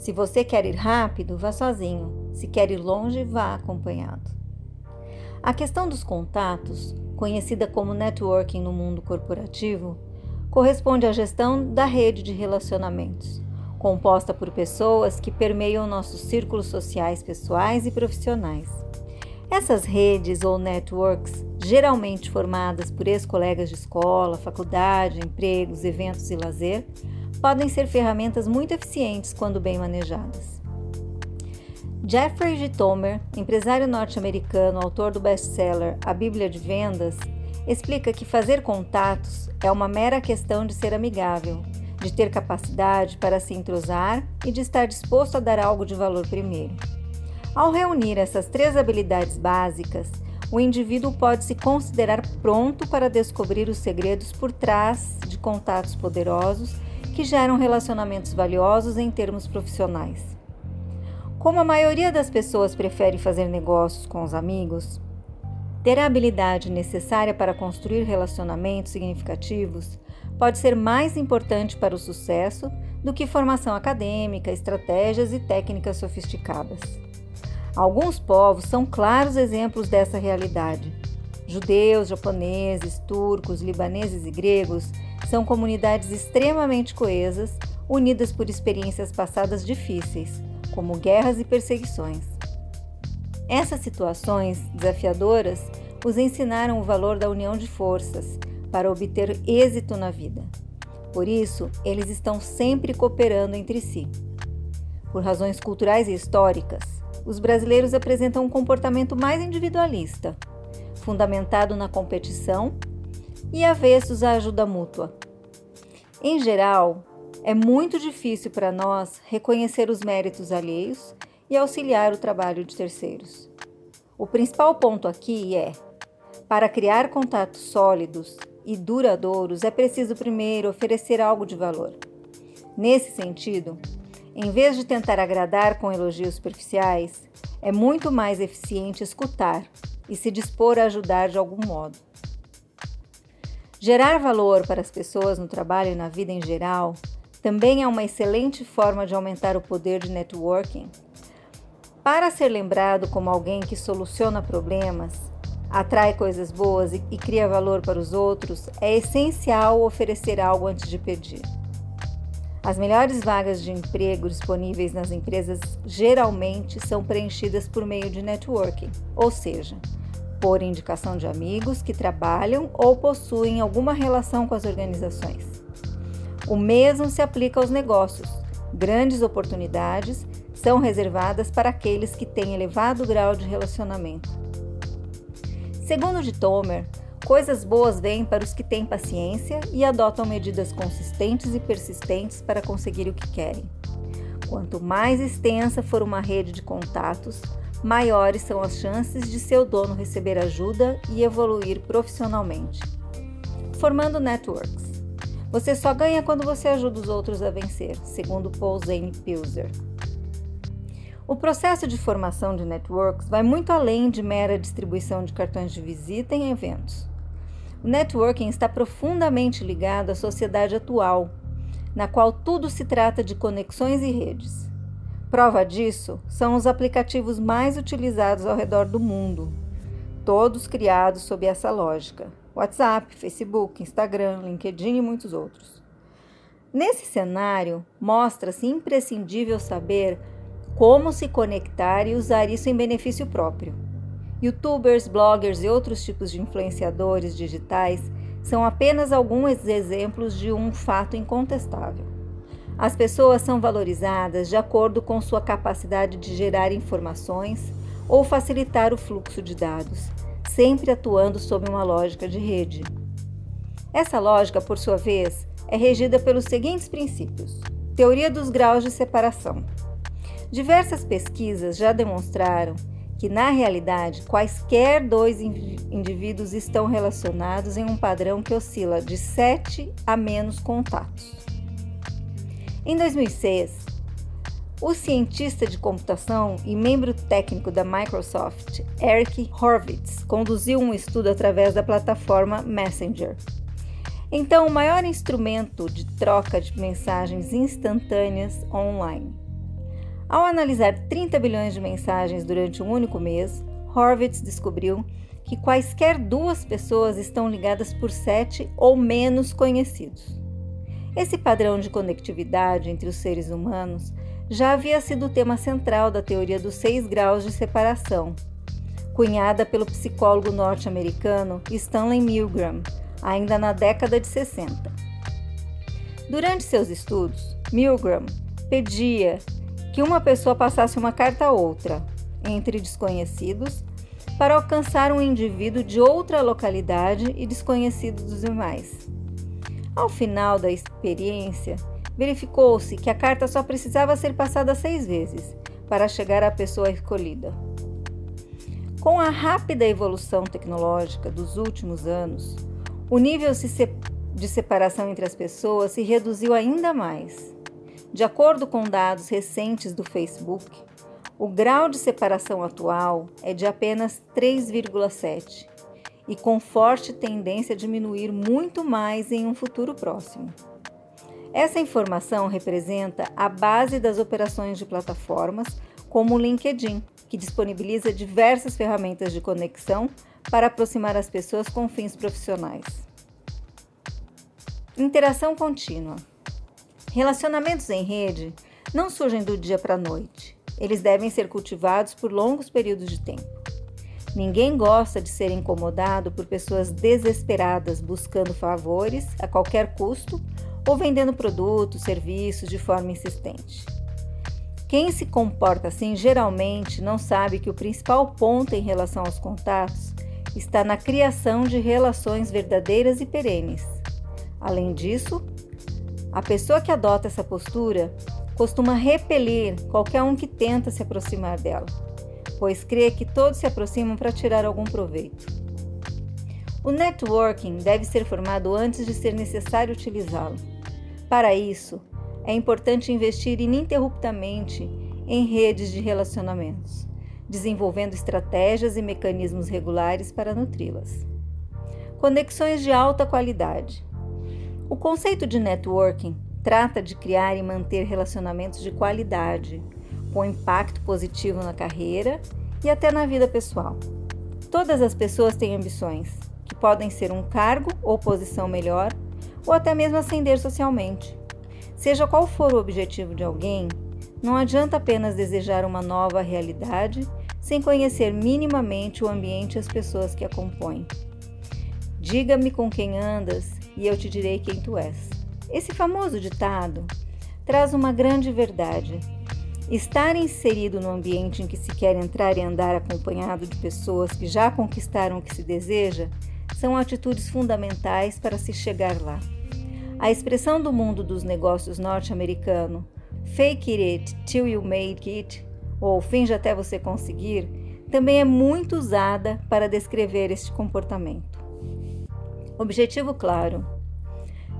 Se você quer ir rápido, vá sozinho. Se quer ir longe, vá acompanhado. A questão dos contatos, conhecida como networking no mundo corporativo, corresponde à gestão da rede de relacionamentos, composta por pessoas que permeiam nossos círculos sociais pessoais e profissionais. Essas redes ou networks, geralmente formadas por ex-colegas de escola, faculdade, empregos, eventos e lazer, podem ser ferramentas muito eficientes quando bem manejadas. Jeffrey G. Tomer, empresário norte-americano, autor do best-seller A Bíblia de Vendas, explica que fazer contatos é uma mera questão de ser amigável, de ter capacidade para se entrosar e de estar disposto a dar algo de valor primeiro. Ao reunir essas três habilidades básicas, o indivíduo pode se considerar pronto para descobrir os segredos por trás de contatos poderosos que geram relacionamentos valiosos em termos profissionais. Como a maioria das pessoas prefere fazer negócios com os amigos, ter a habilidade necessária para construir relacionamentos significativos pode ser mais importante para o sucesso do que formação acadêmica, estratégias e técnicas sofisticadas. Alguns povos são claros exemplos dessa realidade. Judeus, japoneses, turcos, libaneses e gregos são comunidades extremamente coesas, unidas por experiências passadas difíceis, como guerras e perseguições. Essas situações desafiadoras os ensinaram o valor da união de forças para obter êxito na vida. Por isso, eles estão sempre cooperando entre si. Por razões culturais e históricas, os brasileiros apresentam um comportamento mais individualista, fundamentado na competição e avessos à ajuda mútua. Em geral, é muito difícil para nós reconhecer os méritos alheios e auxiliar o trabalho de terceiros. O principal ponto aqui é: para criar contatos sólidos e duradouros, é preciso primeiro oferecer algo de valor. Nesse sentido, em vez de tentar agradar com elogios superficiais, é muito mais eficiente escutar e se dispor a ajudar de algum modo. Gerar valor para as pessoas no trabalho e na vida em geral também é uma excelente forma de aumentar o poder de networking. Para ser lembrado como alguém que soluciona problemas, atrai coisas boas e, cria valor para os outros, é essencial oferecer algo antes de pedir. As melhores vagas de emprego disponíveis nas empresas geralmente são preenchidas por meio de networking, ou seja, por indicação de amigos que trabalham ou possuem alguma relação com as organizações. O mesmo se aplica aos negócios. Grandes oportunidades são reservadas para aqueles que têm elevado grau de relacionamento. Segundo de Tomer, coisas boas vêm para os que têm paciência e adotam medidas consistentes e persistentes para conseguir o que querem. Quanto mais extensa for uma rede de contatos, maiores são as chances de seu dono receber ajuda e evoluir profissionalmente. Formando networks. Você só ganha quando você ajuda os outros a vencer, segundo Paul Zane Pilzer. O processo de formação de networks vai muito além de mera distribuição de cartões de visita em eventos. O networking está profundamente ligado à sociedade atual, na qual tudo se trata de conexões e redes. Prova disso são os aplicativos mais utilizados ao redor do mundo, todos criados sob essa lógica: WhatsApp, Facebook, Instagram, LinkedIn e muitos outros. Nesse cenário, mostra-se imprescindível saber como se conectar e usar isso em benefício próprio. Youtubers, bloggers e outros tipos de influenciadores digitais são apenas alguns exemplos de um fato incontestável. As pessoas são valorizadas de acordo com sua capacidade de gerar informações ou facilitar o fluxo de dados, sempre atuando sob uma lógica de rede. Essa lógica, por sua vez, é regida pelos seguintes princípios: Teoria dos graus de separação. Diversas pesquisas já demonstraram que, na realidade, quaisquer dois indivíduos estão relacionados em um padrão que oscila de 7 a menos contatos. Em 2006, o cientista de computação e membro técnico da Microsoft, Eric Horvitz, conduziu um estudo através da plataforma Messenger. Então, o maior instrumento de troca de mensagens instantâneas online. Ao analisar 30 bilhões de mensagens durante um único mês, Horvitz descobriu que quaisquer duas pessoas estão ligadas por sete ou menos conhecidos. Esse padrão de conectividade entre os seres humanos já havia sido o tema central da teoria dos seis graus de separação, cunhada pelo psicólogo norte-americano Stanley Milgram, ainda na década de 60. Durante seus estudos, Milgram pedia que uma pessoa passasse uma carta a outra, entre desconhecidos, para alcançar um indivíduo de outra localidade e desconhecido dos demais. Ao final da experiência, verificou-se que a carta só precisava ser passada seis vezes para chegar à pessoa escolhida. Com a rápida evolução tecnológica dos últimos anos, o nível de separação entre as pessoas se reduziu ainda mais. De acordo com dados recentes do Facebook, o grau de separação atual é de apenas 3,7 e com forte tendência a diminuir muito mais em um futuro próximo. Essa informação representa a base das operações de plataformas como o LinkedIn, que disponibiliza diversas ferramentas de conexão para aproximar as pessoas com fins profissionais. Interação contínua. Relacionamentos em rede não surgem do dia para a noite. Eles devem ser cultivados por longos períodos de tempo. Ninguém gosta de ser incomodado por pessoas desesperadas buscando favores a qualquer custo ou vendendo produtos, serviços de forma insistente. Quem se comporta assim geralmente não sabe que o principal ponto em relação aos contatos está na criação de relações verdadeiras e perenes. Além disso, a pessoa que adota essa postura costuma repelir qualquer um que tenta se aproximar dela, pois crê que todos se aproximam para tirar algum proveito. O networking deve ser formado antes de ser necessário utilizá-lo. Para isso, é importante investir ininterruptamente em redes de relacionamentos, desenvolvendo estratégias e mecanismos regulares para nutri-las. Conexões de alta qualidade. O conceito de networking Trata de criar e manter relacionamentos de qualidade, com impacto positivo na carreira e até na vida pessoal. Todas as pessoas têm ambições, que podem ser um cargo ou posição melhor, ou até mesmo ascender socialmente. Seja qual for o objetivo de alguém, não adianta apenas desejar uma nova realidade sem conhecer minimamente o ambiente e as pessoas que a compõem. Diga-me com quem andas e eu te direi quem tu és. Esse famoso ditado traz uma grande verdade. Estar inserido no ambiente em que se quer entrar e andar acompanhado de pessoas que já conquistaram o que se deseja são atitudes fundamentais para se chegar lá. A expressão do mundo dos negócios norte-americano, fake it till you make it, ou finge até você conseguir, também é muito usada para descrever este comportamento. Objetivo claro: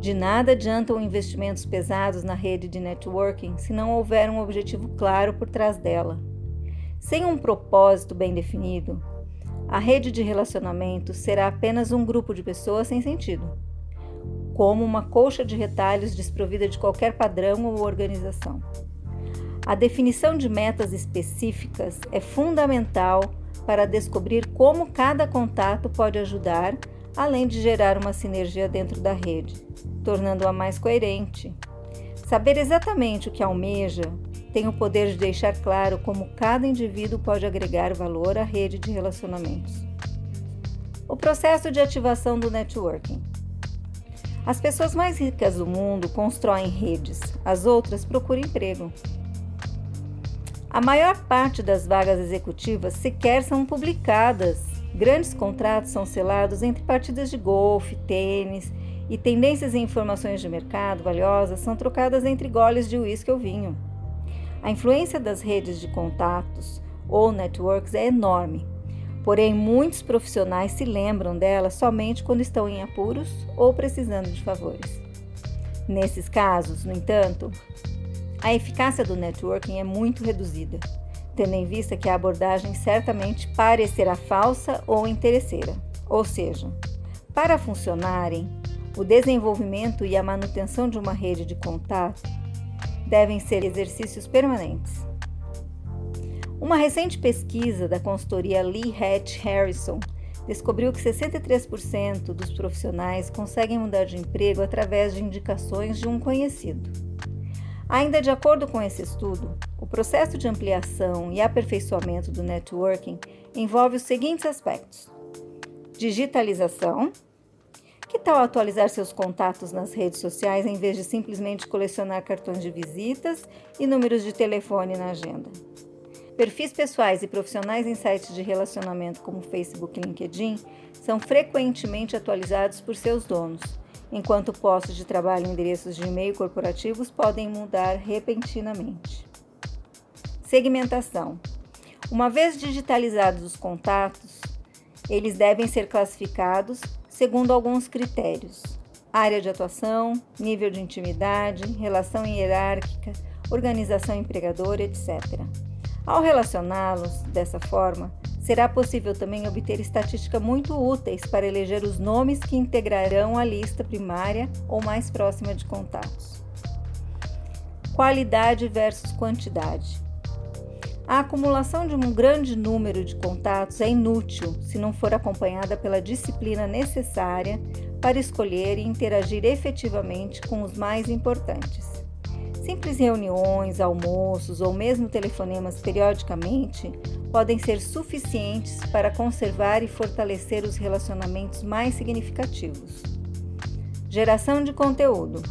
de nada adiantam investimentos pesados na rede de networking se não houver um objetivo claro por trás dela. Sem um propósito bem definido, a rede de relacionamento será apenas um grupo de pessoas sem sentido, como uma colcha de retalhos desprovida de qualquer padrão ou organização. A definição de metas específicas é fundamental para descobrir como cada contato pode ajudar além de gerar uma sinergia dentro da rede, tornando-a mais coerente. Saber exatamente o que almeja tem o poder de deixar claro como cada indivíduo pode agregar valor à rede de relacionamentos. O processo de ativação do networking. As pessoas mais ricas do mundo constroem redes, as outras procuram emprego. A maior parte das vagas executivas sequer são publicadas Grandes contratos são selados entre partidas de golfe, tênis e tendências e informações de mercado valiosas são trocadas entre goles de uísque ou vinho. A influência das redes de contatos ou networks é enorme, porém muitos profissionais se lembram delas somente quando estão em apuros ou precisando de favores. Nesses casos, no entanto, a eficácia do networking é muito reduzida tendo em vista que a abordagem certamente parecerá falsa ou interesseira. Ou seja, para funcionarem, o desenvolvimento e a manutenção de uma rede de contato devem ser exercícios permanentes. Uma recente pesquisa da consultoria Lee Hatch Harrison descobriu que 63% dos profissionais conseguem mudar de emprego através de indicações de um conhecido. Ainda de acordo com esse estudo, o processo de ampliação e aperfeiçoamento do networking envolve os seguintes aspectos: digitalização. Que tal atualizar seus contatos nas redes sociais em vez de simplesmente colecionar cartões de visitas e números de telefone na agenda? Perfis pessoais e profissionais em sites de relacionamento como Facebook e LinkedIn são frequentemente atualizados por seus donos, enquanto postos de trabalho e endereços de e-mail corporativos podem mudar repentinamente. Segmentação: Uma vez digitalizados os contatos, eles devem ser classificados segundo alguns critérios: área de atuação, nível de intimidade, relação hierárquica, organização empregadora, etc. Ao relacioná-los dessa forma, será possível também obter estatísticas muito úteis para eleger os nomes que integrarão a lista primária ou mais próxima de contatos. Qualidade versus quantidade. A acumulação de um grande número de contatos é inútil se não for acompanhada pela disciplina necessária para escolher e interagir efetivamente com os mais importantes. Simples reuniões, almoços ou mesmo telefonemas periodicamente podem ser suficientes para conservar e fortalecer os relacionamentos mais significativos. Geração de conteúdo.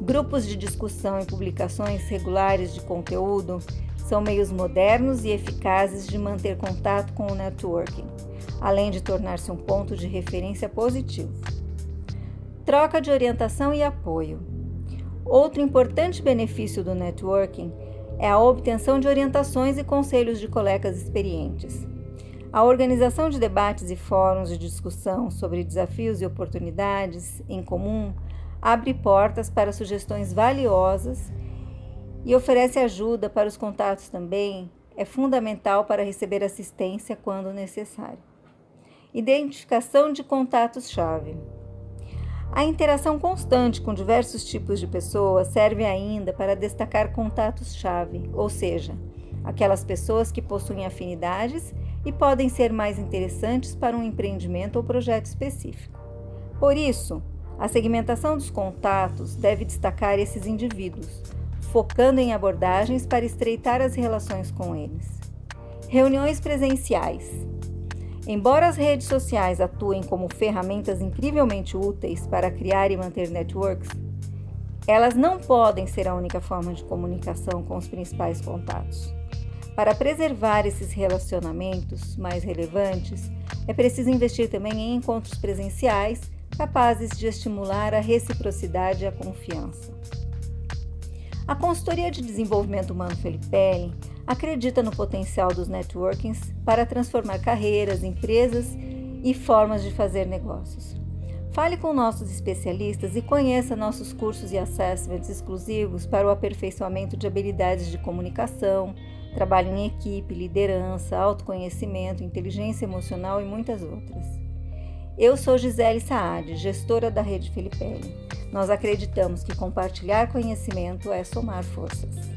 Grupos de discussão e publicações regulares de conteúdo são meios modernos e eficazes de manter contato com o networking, além de tornar-se um ponto de referência positivo. Troca de orientação e apoio. Outro importante benefício do networking é a obtenção de orientações e conselhos de colegas experientes. A organização de debates e fóruns de discussão sobre desafios e oportunidades em comum abre portas para sugestões valiosas e oferece ajuda para os contatos também, é fundamental para receber assistência quando necessário. Identificação de contatos-chave. A interação constante com diversos tipos de pessoas serve ainda para destacar contatos-chave, ou seja, aquelas pessoas que possuem afinidades e podem ser mais interessantes para um empreendimento ou projeto específico. Por isso, a segmentação dos contatos deve destacar esses indivíduos, focando em abordagens para estreitar as relações com eles. Reuniões presenciais. Embora as redes sociais atuem como ferramentas incrivelmente úteis para criar e manter networks, elas não podem ser a única forma de comunicação com os principais contatos. Para preservar esses relacionamentos mais relevantes, é preciso investir também em encontros presenciais capazes de estimular a reciprocidade e a confiança. A consultoria de desenvolvimento humano Felipe acredita no potencial dos networkings para transformar carreiras, empresas e formas de fazer negócios. Fale com nossos especialistas e conheça nossos cursos e assessments exclusivos para o aperfeiçoamento de habilidades de comunicação, trabalho em equipe, liderança, autoconhecimento, inteligência emocional e muitas outras. Eu sou Gisele Saad, gestora da Rede Felipe. Nós acreditamos que compartilhar conhecimento é somar forças.